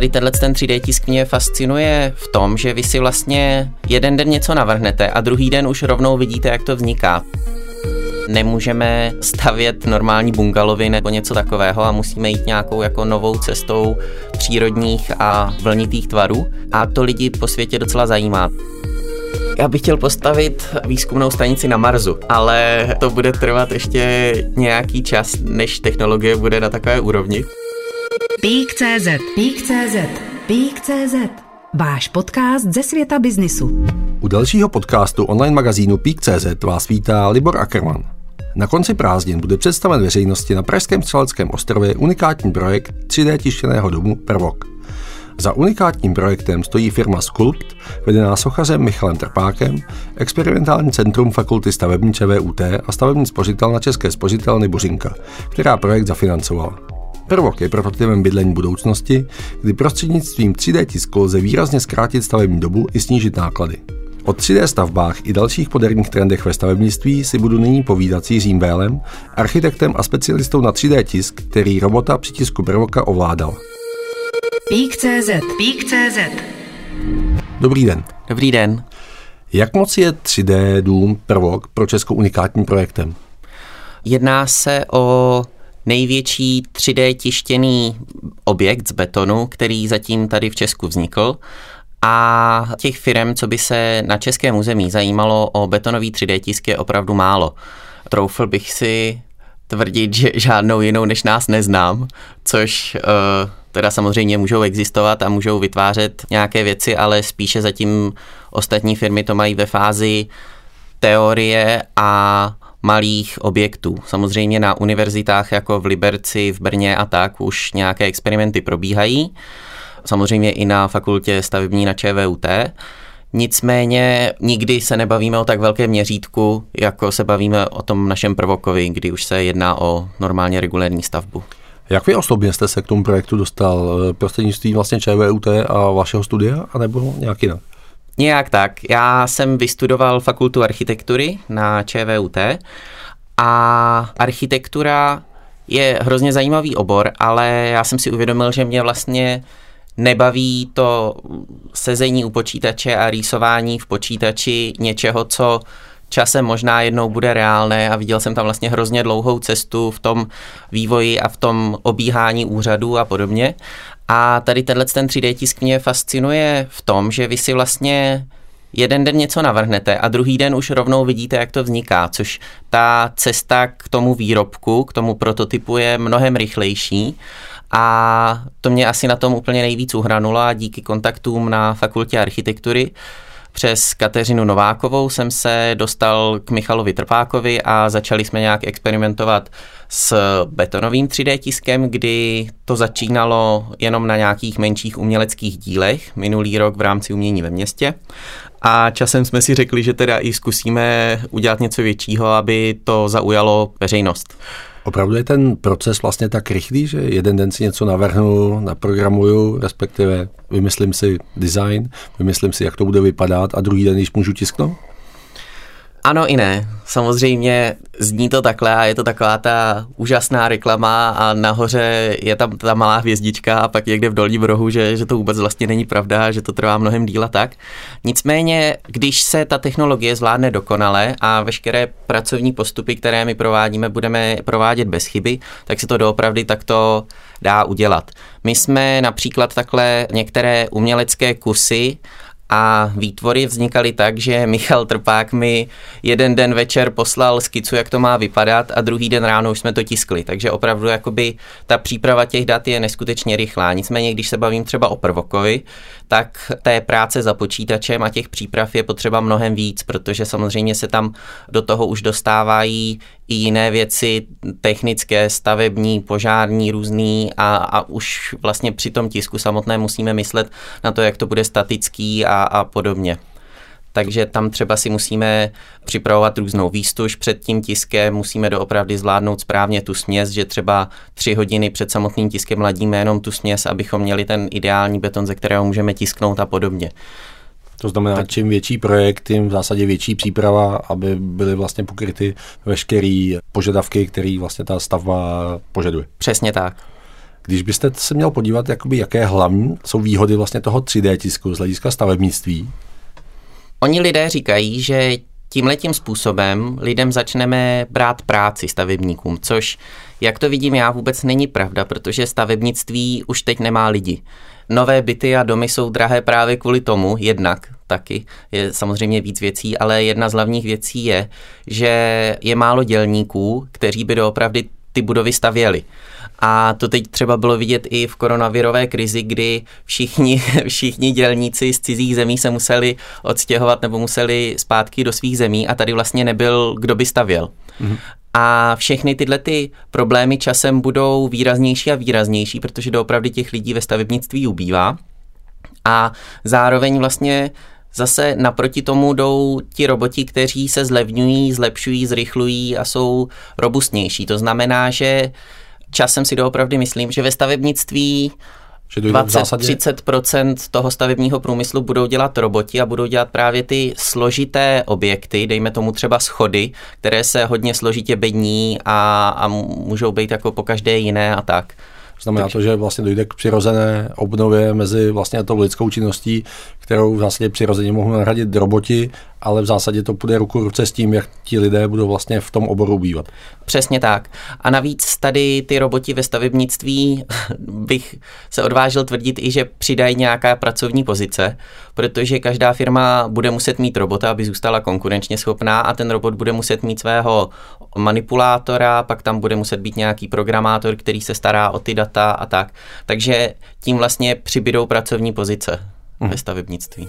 tady tenhle ten 3D tisk mě fascinuje v tom, že vy si vlastně jeden den něco navrhnete a druhý den už rovnou vidíte, jak to vzniká nemůžeme stavět normální bungalovy nebo něco takového a musíme jít nějakou jako novou cestou přírodních a vlnitých tvarů a to lidi po světě docela zajímá. Já bych chtěl postavit výzkumnou stanici na Marsu, ale to bude trvat ještě nějaký čas, než technologie bude na takové úrovni. Pík.cz Pík.cz Pík.cz Váš podcast ze světa biznisu. U dalšího podcastu online magazínu Pík.cz vás vítá Libor Ackermann. Na konci prázdnin bude představen veřejnosti na Pražském střeleckém ostrově unikátní projekt 3D tištěného domu Prvok. Za unikátním projektem stojí firma Sculpt, vedená sochařem Michalem Trpákem, experimentální centrum fakulty stavební ČVUT a stavební spořitelna České spořitelny Bořinka, která projekt zafinancovala. Prvok je prototypem bydlení budoucnosti, kdy prostřednictvím 3D tisku lze výrazně zkrátit stavební dobu i snížit náklady. O 3D stavbách i dalších moderních trendech ve stavebnictví si budu nyní povídat s Jiřím Bélem, architektem a specialistou na 3D tisk, který robota při tisku Brvoka ovládal. Pík.cz Pík.cz Dobrý den. Dobrý den. Jak moc je 3D dům Prvok pro Českou unikátním projektem? Jedná se o největší 3D tištěný objekt z betonu, který zatím tady v Česku vznikl a těch firm, co by se na českém území zajímalo o betonový 3D tisk je opravdu málo. Troufl bych si tvrdit, že žádnou jinou než nás neznám, což uh, teda samozřejmě můžou existovat a můžou vytvářet nějaké věci, ale spíše zatím ostatní firmy to mají ve fázi teorie a malých objektů. Samozřejmě na univerzitách jako v Liberci, v Brně a tak už nějaké experimenty probíhají samozřejmě i na fakultě stavební na ČVUT. Nicméně nikdy se nebavíme o tak velkém měřítku, jako se bavíme o tom našem prvokovi, kdy už se jedná o normálně regulérní stavbu. Jak vy osobně jste se k tomu projektu dostal? Prostřednictvím vlastně ČVUT a vašeho studia, anebo nějak jinak? Nějak tak. Já jsem vystudoval fakultu architektury na ČVUT a architektura je hrozně zajímavý obor, ale já jsem si uvědomil, že mě vlastně nebaví to sezení u počítače a rýsování v počítači něčeho, co časem možná jednou bude reálné a viděl jsem tam vlastně hrozně dlouhou cestu v tom vývoji a v tom obíhání úřadů a podobně. A tady tenhle ten 3D tisk mě fascinuje v tom, že vy si vlastně jeden den něco navrhnete a druhý den už rovnou vidíte, jak to vzniká, což ta cesta k tomu výrobku, k tomu prototypu je mnohem rychlejší a to mě asi na tom úplně nejvíc uhranulo a díky kontaktům na fakultě architektury přes Kateřinu Novákovou jsem se dostal k Michalovi Trpákovi a začali jsme nějak experimentovat s betonovým 3D tiskem, kdy to začínalo jenom na nějakých menších uměleckých dílech minulý rok v rámci umění ve městě. A časem jsme si řekli, že teda i zkusíme udělat něco většího, aby to zaujalo veřejnost. Opravdu je ten proces vlastně tak rychlý, že jeden den si něco navrhnu, naprogramuju, respektive vymyslím si design, vymyslím si, jak to bude vypadat a druhý den již můžu tisknout? Ano i ne. Samozřejmě zní to takhle a je to taková ta úžasná reklama a nahoře je tam ta malá hvězdička a pak někde v dolním rohu, že, že to vůbec vlastně není pravda, že to trvá mnohem díla tak. Nicméně, když se ta technologie zvládne dokonale a veškeré pracovní postupy, které my provádíme, budeme provádět bez chyby, tak se to doopravdy takto dá udělat. My jsme například takhle některé umělecké kusy a výtvory vznikaly tak, že Michal Trpák mi jeden den večer poslal skicu, jak to má vypadat a druhý den ráno už jsme to tiskli. Takže opravdu jakoby ta příprava těch dat je neskutečně rychlá. Nicméně, když se bavím třeba o prvokovi, tak té práce za počítačem a těch příprav je potřeba mnohem víc, protože samozřejmě se tam do toho už dostávají i jiné věci technické, stavební, požární, různý a, a už vlastně při tom tisku samotné musíme myslet na to, jak to bude statický a, a podobně. Takže tam třeba si musíme připravovat různou výstuž před tím tiskem, musíme doopravdy zvládnout správně tu směs, že třeba tři hodiny před samotným tiskem ladíme jenom tu směs, abychom měli ten ideální beton, ze kterého můžeme tisknout a podobně. To znamená, tak. čím větší projekt, tím v zásadě větší příprava, aby byly vlastně pokryty veškeré požadavky, které vlastně ta stavba požaduje. Přesně tak. Když byste se měl podívat, jakoby, jaké hlavní jsou výhody vlastně toho 3D tisku z hlediska stavebnictví? Oni lidé říkají, že tímhletím způsobem lidem začneme brát práci stavebníkům, což, jak to vidím já, vůbec není pravda, protože stavebnictví už teď nemá lidi. Nové byty a domy jsou drahé právě kvůli tomu, jednak taky, je samozřejmě víc věcí, ale jedna z hlavních věcí je, že je málo dělníků, kteří by doopravdy ty budovy stavěli. A to teď třeba bylo vidět i v koronavirové krizi, kdy všichni, všichni dělníci z cizích zemí se museli odstěhovat nebo museli zpátky do svých zemí a tady vlastně nebyl, kdo by stavěl. Mm-hmm. A všechny tyhle ty problémy časem budou výraznější a výraznější, protože doopravdy těch lidí ve stavebnictví ubývá. A zároveň vlastně Zase naproti tomu jdou ti roboti, kteří se zlevňují, zlepšují, zrychlují a jsou robustnější. To znamená, že časem si doopravdy myslím, že ve stavebnictví 20-30% toho stavebního průmyslu budou dělat roboti a budou dělat právě ty složité objekty, dejme tomu třeba schody, které se hodně složitě bední a, a můžou být jako po každé jiné a tak. Znamená Takže. to, že vlastně dojde k přirozené obnově mezi vlastně tou lidskou činností, kterou v zásadě přirozeně mohou nahradit roboti, ale v zásadě to půjde ruku ruce s tím, jak ti lidé budou vlastně v tom oboru bývat. Přesně tak. A navíc tady ty roboti ve stavebnictví bych se odvážil tvrdit i, že přidají nějaká pracovní pozice, protože každá firma bude muset mít robota, aby zůstala konkurenčně schopná a ten robot bude muset mít svého manipulátora, pak tam bude muset být nějaký programátor, který se stará o ty data a tak. Takže tím vlastně přibydou pracovní pozice ve mhm. stavebnictví.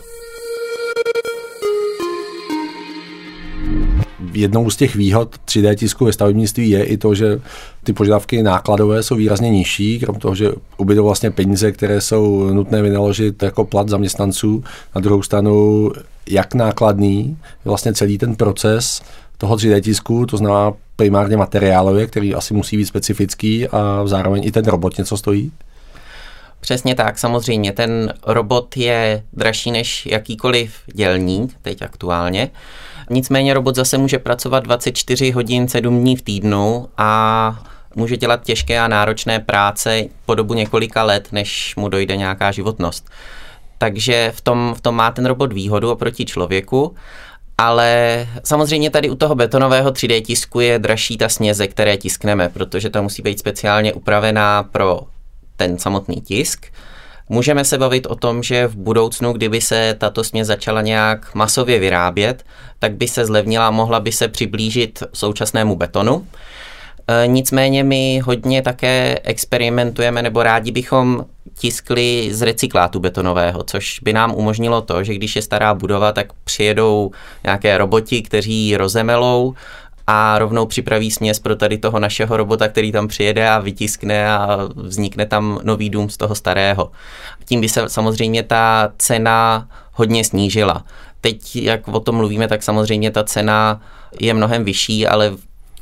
jednou z těch výhod 3D tisku ve stavebnictví je i to, že ty požadavky nákladové jsou výrazně nižší, krom toho, že ubydou vlastně peníze, které jsou nutné vynaložit jako plat zaměstnanců. Na druhou stranu, jak nákladný vlastně celý ten proces toho 3D tisku, to znamená primárně materiálově, který asi musí být specifický a zároveň i ten robot něco stojí? Přesně tak, samozřejmě. Ten robot je dražší než jakýkoliv dělník, teď aktuálně. Nicméně robot zase může pracovat 24 hodin 7 dní v týdnu a může dělat těžké a náročné práce po dobu několika let, než mu dojde nějaká životnost. Takže v tom, v tom má ten robot výhodu oproti člověku, ale samozřejmě tady u toho betonového 3D tisku je dražší ta sněze, které tiskneme, protože ta musí být speciálně upravená pro ten samotný tisk. Můžeme se bavit o tom, že v budoucnu, kdyby se tato směs začala nějak masově vyrábět, tak by se zlevnila mohla by se přiblížit současnému betonu. E, nicméně my hodně také experimentujeme nebo rádi bychom tiskli z recyklátu betonového, což by nám umožnilo to, že když je stará budova, tak přijedou nějaké roboti, kteří rozemelou a rovnou připraví směs pro tady toho našeho robota, který tam přijede a vytiskne a vznikne tam nový dům z toho starého. Tím by se samozřejmě ta cena hodně snížila. Teď, jak o tom mluvíme, tak samozřejmě ta cena je mnohem vyšší, ale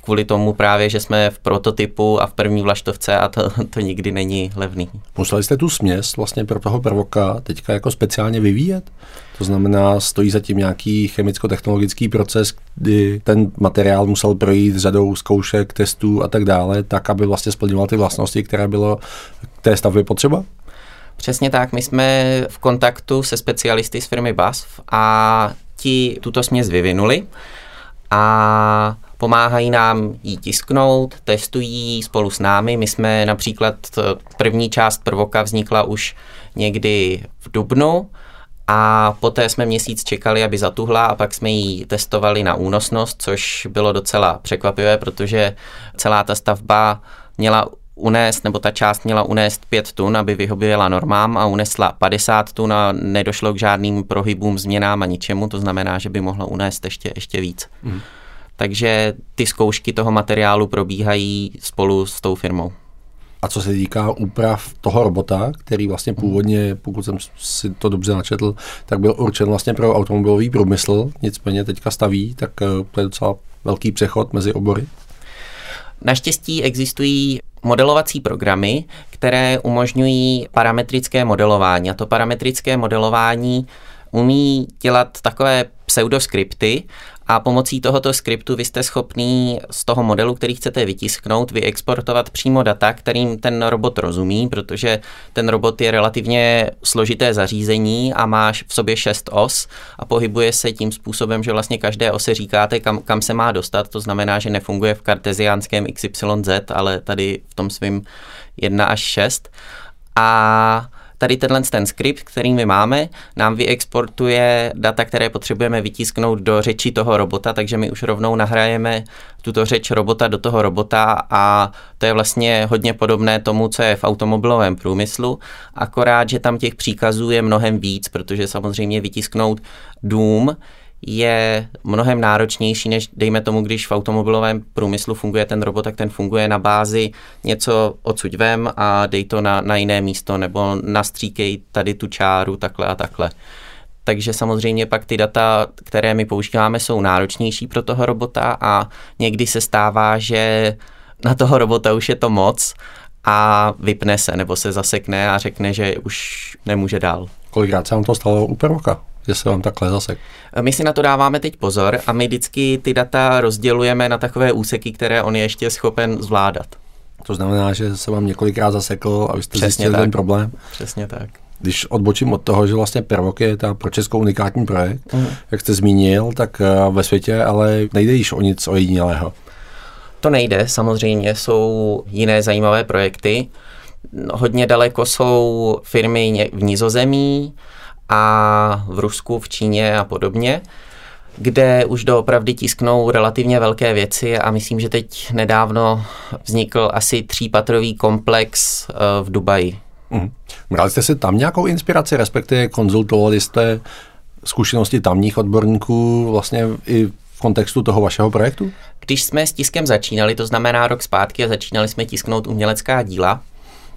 kvůli tomu právě, že jsme v prototypu a v první vlaštovce a to, to nikdy není levný. Museli jste tu směs vlastně pro toho prvoka teďka jako speciálně vyvíjet? To znamená, stojí zatím nějaký chemicko-technologický proces, kdy ten materiál musel projít řadou zkoušek, testů a tak dále, tak, aby vlastně splňoval ty vlastnosti, které bylo k té stavbě potřeba? Přesně tak, my jsme v kontaktu se specialisty z firmy BASF a ti tuto směs vyvinuli a pomáhají nám ji tisknout, testují spolu s námi. My jsme například, první část prvoka vznikla už někdy v Dubnu a poté jsme měsíc čekali, aby zatuhla a pak jsme ji testovali na únosnost, což bylo docela překvapivé, protože celá ta stavba měla unést, nebo ta část měla unést 5 tun, aby vyhověla normám a unesla 50 tun a nedošlo k žádným prohybům, změnám a ničemu, to znamená, že by mohla unést ještě, ještě víc. Mm. Takže ty zkoušky toho materiálu probíhají spolu s tou firmou. A co se týká úprav toho robota, který vlastně původně, pokud jsem si to dobře načetl, tak byl určen vlastně pro automobilový průmysl, nicméně teďka staví, tak eh, to je docela velký přechod mezi obory. Naštěstí existují modelovací programy, které umožňují parametrické modelování. A to parametrické modelování umí dělat takové pseudoskripty a pomocí tohoto skriptu vy jste schopný z toho modelu, který chcete vytisknout, vyexportovat přímo data, kterým ten robot rozumí, protože ten robot je relativně složité zařízení a má v sobě šest os a pohybuje se tím způsobem, že vlastně každé ose říkáte, kam, kam se má dostat. To znamená, že nefunguje v karteziánském XYZ, ale tady v tom svým 1 až 6. A tady tenhle ten skript, který my máme, nám vyexportuje data, které potřebujeme vytisknout do řeči toho robota, takže my už rovnou nahrajeme tuto řeč robota do toho robota a to je vlastně hodně podobné tomu, co je v automobilovém průmyslu, akorát, že tam těch příkazů je mnohem víc, protože samozřejmě vytisknout dům je mnohem náročnější, než dejme tomu, když v automobilovém průmyslu funguje ten robot, tak ten funguje na bázi něco odsud vem a dej to na, na jiné místo, nebo nastříkej tady tu čáru takhle a takhle. Takže samozřejmě pak ty data, které my používáme, jsou náročnější pro toho robota a někdy se stává, že na toho robota už je to moc a vypne se nebo se zasekne a řekne, že už nemůže dál. Kolikrát se vám to stalo u prvoka? Že se vám takhle zasek. My si na to dáváme teď pozor a my vždycky ty data rozdělujeme na takové úseky, které on je ještě schopen zvládat. To znamená, že se vám několikrát zaseklo a vy jste Přesně zjistili tak. ten problém? Přesně tak. Když odbočím od toho, že vlastně Prvok je ta pro Českou unikátní projekt, mm. jak jste zmínil, tak eh, ve světě ale nejde již o nic ojedinělého. To nejde, samozřejmě jsou jiné zajímavé projekty. Hodně daleko jsou firmy v Nizozemí, a v Rusku, v Číně a podobně, kde už doopravdy tisknou relativně velké věci a myslím, že teď nedávno vznikl asi třípatrový komplex eh, v Dubaji. Mm. Brali jste si tam nějakou inspiraci, respektive konzultovali jste zkušenosti tamních odborníků vlastně i v kontextu toho vašeho projektu? Když jsme s tiskem začínali, to znamená rok zpátky a začínali jsme tisknout umělecká díla,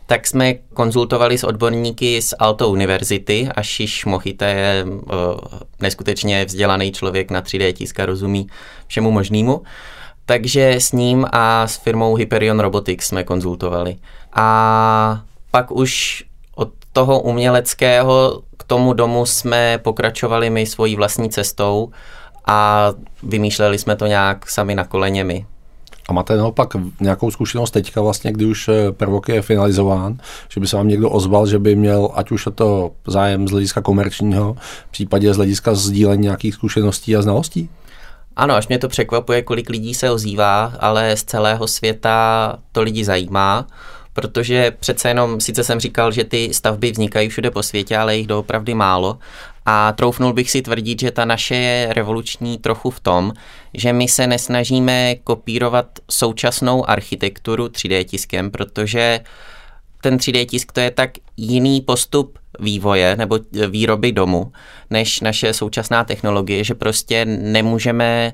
tak jsme konzultovali s odborníky z Alto univerzity a Šiš Mochite je uh, neskutečně vzdělaný člověk na 3D tiska, rozumí všemu možnému. Takže s ním a s firmou Hyperion Robotics jsme konzultovali. A pak už od toho uměleckého k tomu domu jsme pokračovali my svojí vlastní cestou a vymýšleli jsme to nějak sami na koleně my. A máte naopak nějakou zkušenost teďka vlastně, kdy už eh, prvok je finalizován, že by se vám někdo ozval, že by měl, ať už to zájem z hlediska komerčního, případě z hlediska sdílení nějakých zkušeností a znalostí? Ano, až mě to překvapuje, kolik lidí se ozývá, ale z celého světa to lidi zajímá, protože přece jenom, sice jsem říkal, že ty stavby vznikají všude po světě, ale jich doopravdy málo. A troufnul bych si tvrdit, že ta naše je revoluční trochu v tom, že my se nesnažíme kopírovat současnou architekturu 3D tiskem, protože ten 3D tisk to je tak jiný postup vývoje nebo výroby domu, než naše současná technologie, že prostě nemůžeme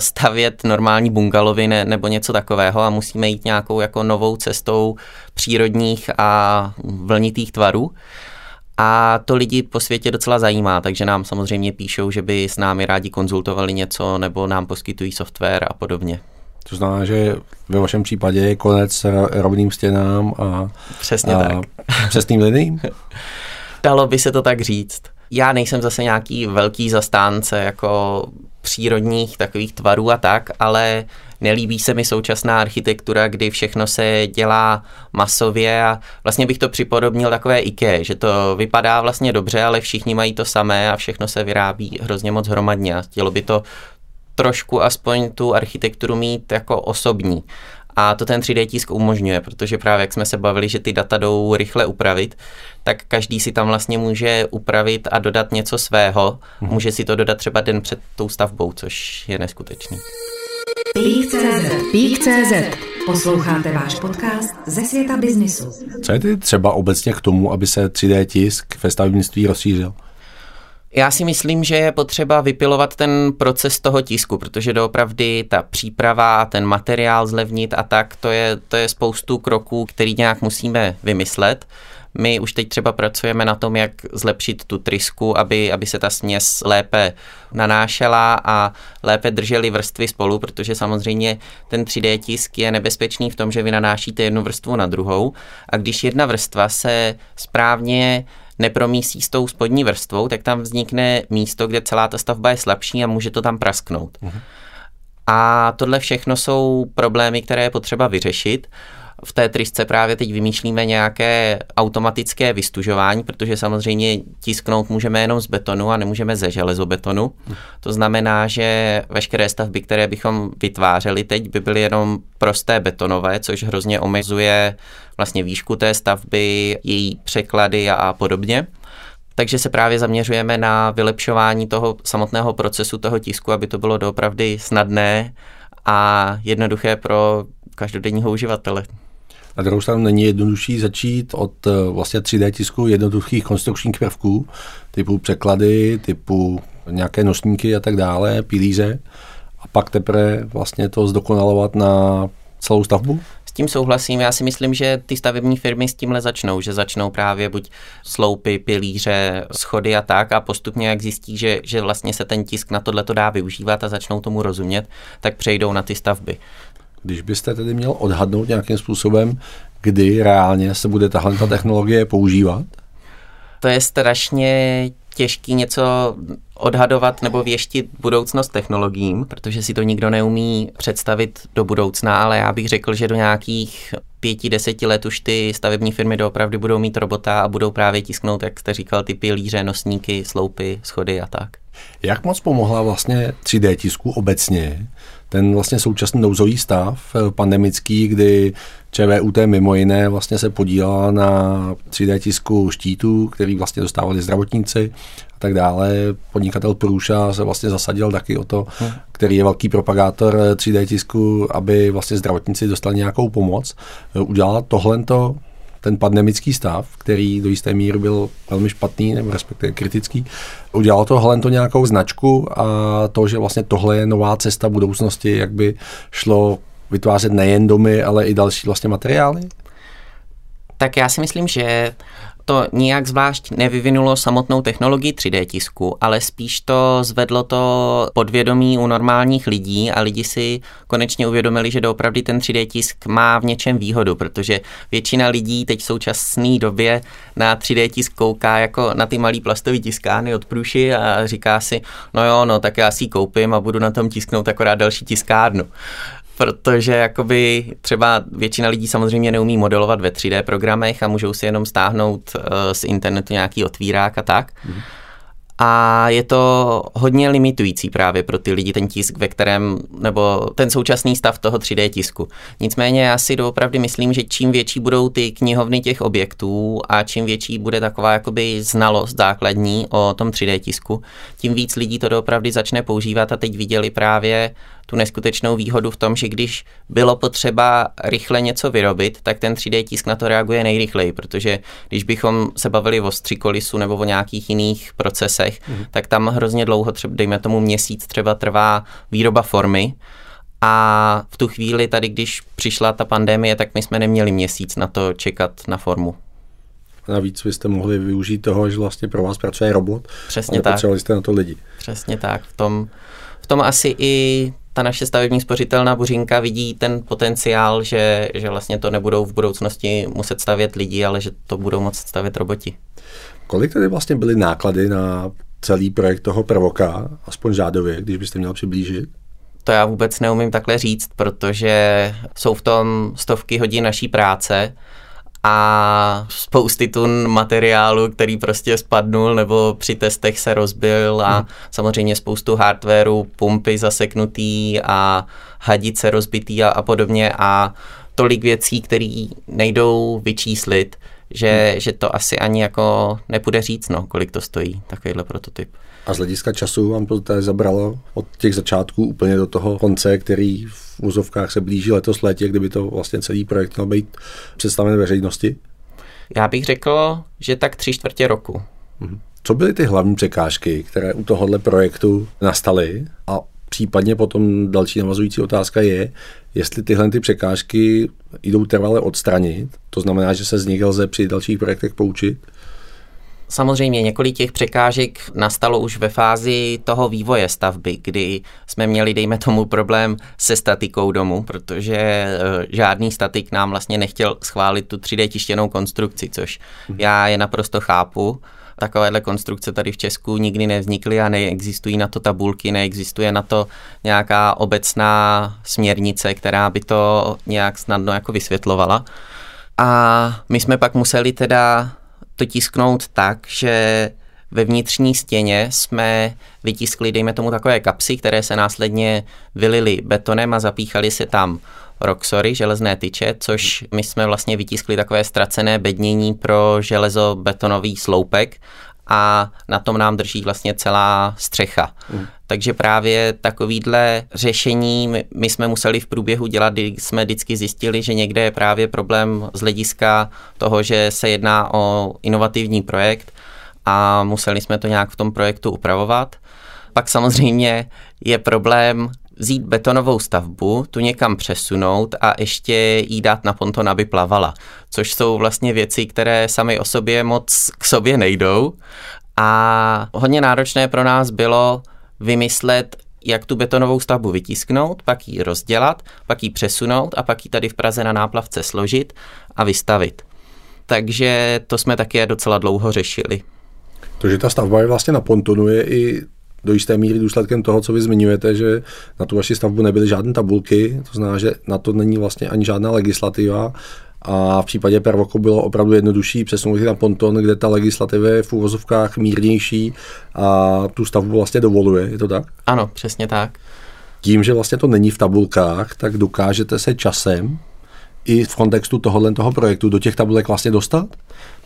stavět normální bungalovy ne, nebo něco takového a musíme jít nějakou jako novou cestou přírodních a vlnitých tvarů. A to lidi po světě docela zajímá, takže nám samozřejmě píšou, že by s námi rádi konzultovali něco nebo nám poskytují software a podobně. To znamená, že ve vašem případě je konec rovným stěnám a, Přesně a tak. přesným liním? Dalo by se to tak říct. Já nejsem zase nějaký velký zastánce jako přírodních takových tvarů a tak, ale nelíbí se mi současná architektura, kdy všechno se dělá masově a vlastně bych to připodobnil takové IKEA, že to vypadá vlastně dobře, ale všichni mají to samé a všechno se vyrábí hrozně moc hromadně a chtělo by to trošku aspoň tu architekturu mít jako osobní. A to ten 3D tisk umožňuje, protože právě jak jsme se bavili, že ty data jdou rychle upravit, tak každý si tam vlastně může upravit a dodat něco svého. Mhm. Může si to dodat třeba den před tou stavbou, což je neskutečný. Pík.cz Pík.cz Posloucháte váš podcast ze světa biznisu. Co je tedy třeba obecně k tomu, aby se 3D tisk ve stavebnictví rozšířil? Já si myslím, že je potřeba vypilovat ten proces toho tisku, protože doopravdy ta příprava, ten materiál zlevnit a tak, to je, to je spoustu kroků, který nějak musíme vymyslet. My už teď třeba pracujeme na tom, jak zlepšit tu trysku, aby, aby se ta směs lépe nanášela a lépe držely vrstvy spolu, protože samozřejmě ten 3D tisk je nebezpečný v tom, že vy nanášíte jednu vrstvu na druhou a když jedna vrstva se správně nepromísí s tou spodní vrstvou, tak tam vznikne místo, kde celá ta stavba je slabší a může to tam prasknout. Uh-huh. A tohle všechno jsou problémy, které je potřeba vyřešit. V té trysce právě teď vymýšlíme nějaké automatické vystužování, protože samozřejmě tisknout můžeme jenom z betonu a nemůžeme ze železobetonu. To znamená, že veškeré stavby, které bychom vytvářeli teď, by byly jenom prosté betonové, což hrozně omezuje vlastně výšku té stavby, její překlady a podobně. Takže se právě zaměřujeme na vylepšování toho samotného procesu toho tisku, aby to bylo doopravdy snadné a jednoduché pro každodenního uživatele. Na druhou stranu není jednodušší začít od eh, vlastně 3D tisku jednoduchých konstrukčních prvků, typu překlady, typu nějaké nosníky a tak dále, pilíře, a pak teprve vlastně to zdokonalovat na celou stavbu? S tím souhlasím. Já si myslím, že ty stavební firmy s tímhle začnou, že začnou právě buď sloupy, pilíře, schody a tak a postupně, jak zjistí, že, že vlastně se ten tisk na tohle to dá využívat a začnou tomu rozumět, tak přejdou na ty stavby. Když byste tedy měl odhadnout nějakým způsobem, kdy reálně se bude tahle ta technologie používat? To je strašně těžký něco odhadovat nebo věštit budoucnost technologiím, protože si to nikdo neumí představit do budoucna, ale já bych řekl, že do nějakých pěti, deseti let už ty stavební firmy doopravdy budou mít robota a budou právě tisknout, jak jste říkal, ty pilíře, nosníky, sloupy, schody a tak. Jak moc pomohla vlastně 3D tisku obecně ten vlastně současný nouzový stav eh, pandemický, kdy ČVUT mimo jiné vlastně se podílela na 3D tisku štítů, který vlastně dostávali zdravotníci a tak dále. Podnikatel Průša se vlastně zasadil taky o to, hmm. který je velký propagátor 3D tisku, aby vlastně zdravotníci dostali nějakou pomoc. Eh, udělala tohle ten pandemický stav, který do jisté míry byl velmi špatný, nebo respektive kritický, udělalo to Helento nějakou značku a to, že vlastně tohle je nová cesta budoucnosti, jak by šlo vytvářet nejen domy, ale i další vlastně materiály? Tak já si myslím, že to nijak zvlášť nevyvinulo samotnou technologii 3D tisku, ale spíš to zvedlo to podvědomí u normálních lidí a lidi si konečně uvědomili, že doopravdy ten 3D tisk má v něčem výhodu, protože většina lidí teď v současné době na 3D tisk kouká jako na ty malý plastový tiskárny od průši a říká si, no jo, no tak já si ji koupím a budu na tom tisknout akorát další tiskárnu protože jakoby třeba většina lidí samozřejmě neumí modelovat ve 3D programech a můžou si jenom stáhnout uh, z internetu nějaký otvírák a tak. Mm. A je to hodně limitující právě pro ty lidi, ten tisk, ve kterém, nebo ten současný stav toho 3D tisku. Nicméně já si doopravdy myslím, že čím větší budou ty knihovny těch objektů a čím větší bude taková jakoby znalost základní o tom 3D tisku, tím víc lidí to doopravdy začne používat a teď viděli právě tu neskutečnou výhodu v tom, že když bylo potřeba rychle něco vyrobit, tak ten 3D tisk na to reaguje nejrychleji, protože když bychom se bavili o střikolisu nebo o nějakých jiných procesech, mm. tak tam hrozně dlouho, třeba dejme tomu měsíc, třeba trvá výroba formy, a v tu chvíli tady, když přišla ta pandemie, tak my jsme neměli měsíc na to čekat na formu. Navíc vy jste mohli využít toho, že vlastně pro vás pracuje robot. Přesně tak. jste na to lidi. Přesně tak. V tom, v tom asi i ta naše stavební spořitelná Buřinka vidí ten potenciál, že, že vlastně to nebudou v budoucnosti muset stavět lidi, ale že to budou moct stavět roboti. Kolik tedy vlastně byly náklady na celý projekt toho prvoka, aspoň řádově, když byste měl přiblížit? To já vůbec neumím takhle říct, protože jsou v tom stovky hodin naší práce a spousty tun materiálu, který prostě spadnul nebo při testech se rozbil a hmm. samozřejmě spoustu hardwareu, pumpy zaseknutý a hadice rozbitý a, a podobně a tolik věcí, které nejdou vyčíslit, že, hmm. že to asi ani jako nepůjde říct, no, kolik to stojí, takovýhle prototyp. A z hlediska času vám to tady zabralo od těch začátků úplně do toho konce, který v úzovkách se blíží letos létě, kdyby to vlastně celý projekt měl být představen veřejnosti? Já bych řekl, že tak tři čtvrtě roku. Mhm. Co byly ty hlavní překážky, které u tohohle projektu nastaly a Případně potom další navazující otázka je, jestli tyhle ty překážky jdou trvale odstranit, to znamená, že se z nich lze při dalších projektech poučit. Samozřejmě několik těch překážek nastalo už ve fázi toho vývoje stavby, kdy jsme měli, dejme tomu, problém se statikou domu, protože eh, žádný statik nám vlastně nechtěl schválit tu 3D tištěnou konstrukci, což mhm. já je naprosto chápu. Takovéhle konstrukce tady v Česku nikdy nevznikly a neexistují na to tabulky, neexistuje na to nějaká obecná směrnice, která by to nějak snadno jako vysvětlovala. A my jsme pak museli teda to tisknout tak, že ve vnitřní stěně jsme vytiskli, dejme tomu, takové kapsy, které se následně vylily betonem a zapíchali se tam roxory, železné tyče, což my jsme vlastně vytiskli takové ztracené bednění pro železobetonový sloupek a na tom nám drží vlastně celá střecha. Mm. Takže právě takovýhle řešení my, my jsme museli v průběhu dělat, kdy jsme vždycky zjistili, že někde je právě problém z hlediska toho, že se jedná o inovativní projekt a museli jsme to nějak v tom projektu upravovat. Pak samozřejmě je problém vzít betonovou stavbu, tu někam přesunout a ještě jí dát na ponton, aby plavala. Což jsou vlastně věci, které sami o sobě moc k sobě nejdou. A hodně náročné pro nás bylo vymyslet, jak tu betonovou stavbu vytisknout, pak ji rozdělat, pak ji přesunout a pak ji tady v Praze na náplavce složit a vystavit. Takže to jsme také docela dlouho řešili. To, že ta stavba je vlastně na pontonu, je i do jisté míry důsledkem toho, co vy zmiňujete, že na tu vaši stavbu nebyly žádné tabulky, to znamená, že na to není vlastně ani žádná legislativa a v případě Pervoku bylo opravdu jednodušší přesunout na ponton, kde ta legislativa je v úvozovkách mírnější a tu stavbu vlastně dovoluje, je to tak? Ano, přesně tak. Tím, že vlastně to není v tabulkách, tak dokážete se časem i v kontextu tohohle toho projektu do těch tabulek vlastně dostat?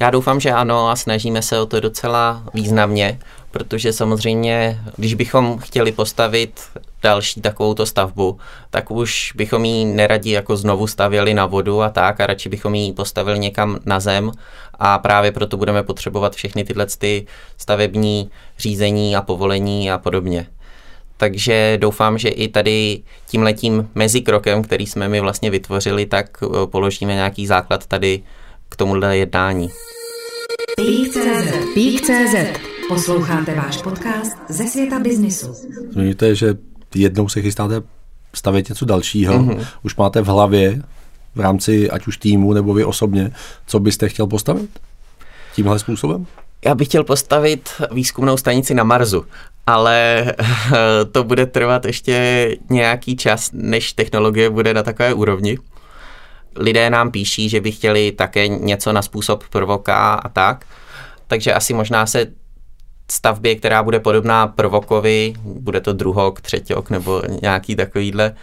Já doufám, že ano a snažíme se o to docela významně, protože samozřejmě, když bychom chtěli postavit další takovouto stavbu, tak už bychom ji neradi jako znovu stavěli na vodu a tak a radši bychom ji postavili někam na zem a právě proto budeme potřebovat všechny tyhle ty stavební řízení a povolení a podobně. Takže doufám, že i tady tím letím mezikrokem, který jsme mi vlastně vytvořili, tak eh, položíme nějaký základ tady k tomuhle jednání. Pík.cz Pík.cz Posloucháte váš podcast ze světa biznisu. Zmiňujete, že jednou se chystáte stavět něco dalšího. Mm-hmm. Už máte v hlavě v rámci ať už týmu nebo vy osobně, co byste chtěl postavit tímhle způsobem? Já bych chtěl postavit výzkumnou stanici na Marsu, ale to bude trvat ještě nějaký čas, než technologie bude na takové úrovni. Lidé nám píší, že by chtěli také něco na způsob provoka a tak, takže asi možná se stavbě, která bude podobná prvokovi, bude to druhok, třeťok nebo nějaký takovýhle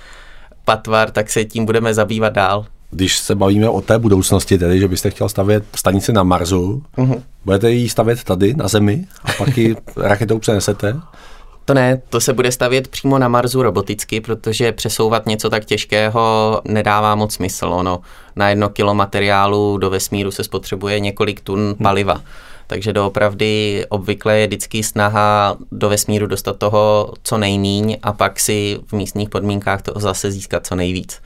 patvar, tak se tím budeme zabývat dál. Když se bavíme o té budoucnosti, tedy, že byste chtěl stavět stanici na Marsu, uh-huh. Budete ji stavět tady na Zemi a pak ji raketou přenesete? To ne, to se bude stavět přímo na Marsu roboticky, protože přesouvat něco tak těžkého nedává moc smysl. Ono na jedno kilo materiálu do vesmíru se spotřebuje několik tun paliva. Takže doopravdy obvykle je vždycky snaha do vesmíru dostat toho co nejmíň a pak si v místních podmínkách to zase získat co nejvíc.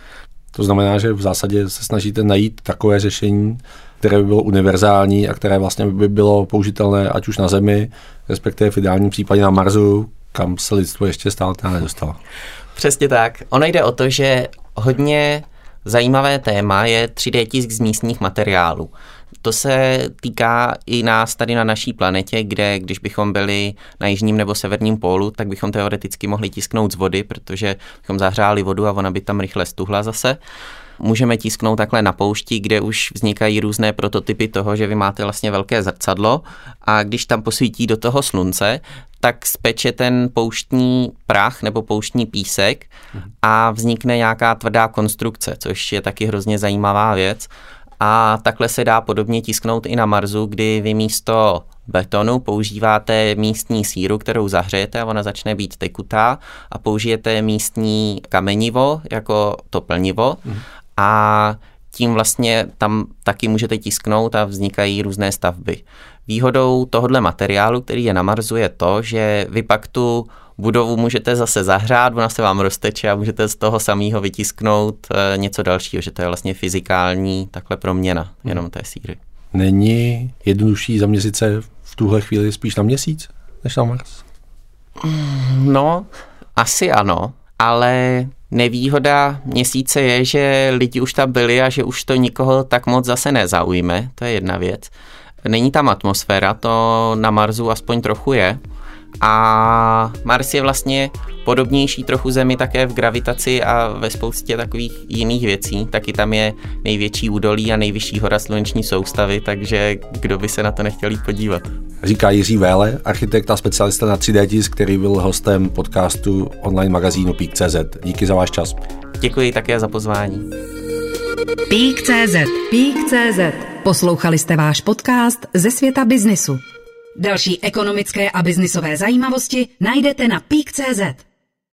To znamená, že v zásadě se snažíte najít takové řešení, které by bylo univerzální a které vlastně by bylo použitelné ať už na Zemi, respektive v ideálním případě na Marsu, kam se lidstvo ještě stále nedostalo. Přesně tak. Ono jde o to, že hodně zajímavé téma je 3D tisk z místních materiálů. To se týká i nás tady na naší planetě, kde když bychom byli na jižním nebo severním pólu, tak bychom teoreticky mohli tisknout z vody, protože bychom zahřáli vodu a ona by tam rychle stuhla zase. Můžeme tisknout takhle na poušti, kde už vznikají různé prototypy toho, že vy máte vlastně velké zrcadlo. A když tam posvítí do toho slunce, tak speče ten pouštní prach nebo pouštní písek a vznikne nějaká tvrdá konstrukce, což je taky hrozně zajímavá věc. A takhle se dá podobně tisknout i na Marsu, kdy vy místo betonu používáte místní síru, kterou zahřejete a ona začne být tekutá a použijete místní kamenivo jako to plnivo mm. a tím vlastně tam taky můžete tisknout a vznikají různé stavby. Výhodou tohohle materiálu, který je na Marsu, je to, že vy pak tu budovu můžete zase zahrát, ona se vám rozteče a můžete z toho samého vytisknout eh, něco dalšího, že to je vlastně fyzikální takhle proměna jenom té síry. Není jednodušší zaměřit se v tuhle chvíli spíš na měsíc než na Mars? No, asi ano, ale nevýhoda měsíce je, že lidi už tam byli a že už to nikoho tak moc zase nezaujme, to je jedna věc. Není tam atmosféra, to na Marsu aspoň trochu je. A Mars je vlastně podobnější trochu Zemi také v gravitaci a ve spoustě takových jiných věcí. Taky tam je největší údolí a nejvyšší hora sluneční soustavy, takže kdo by se na to nechtěl jít podívat. Říká Jiří Véle, architekt a specialista na 3D tisk, který byl hostem podcastu online magazínu Peak.cz. Díky za váš čas. Děkuji také za pozvání. Peak.cz Peak.cz Poslouchali jste váš podcast ze světa biznisu. Další ekonomické a biznisové zajímavosti najdete na Peak.cz.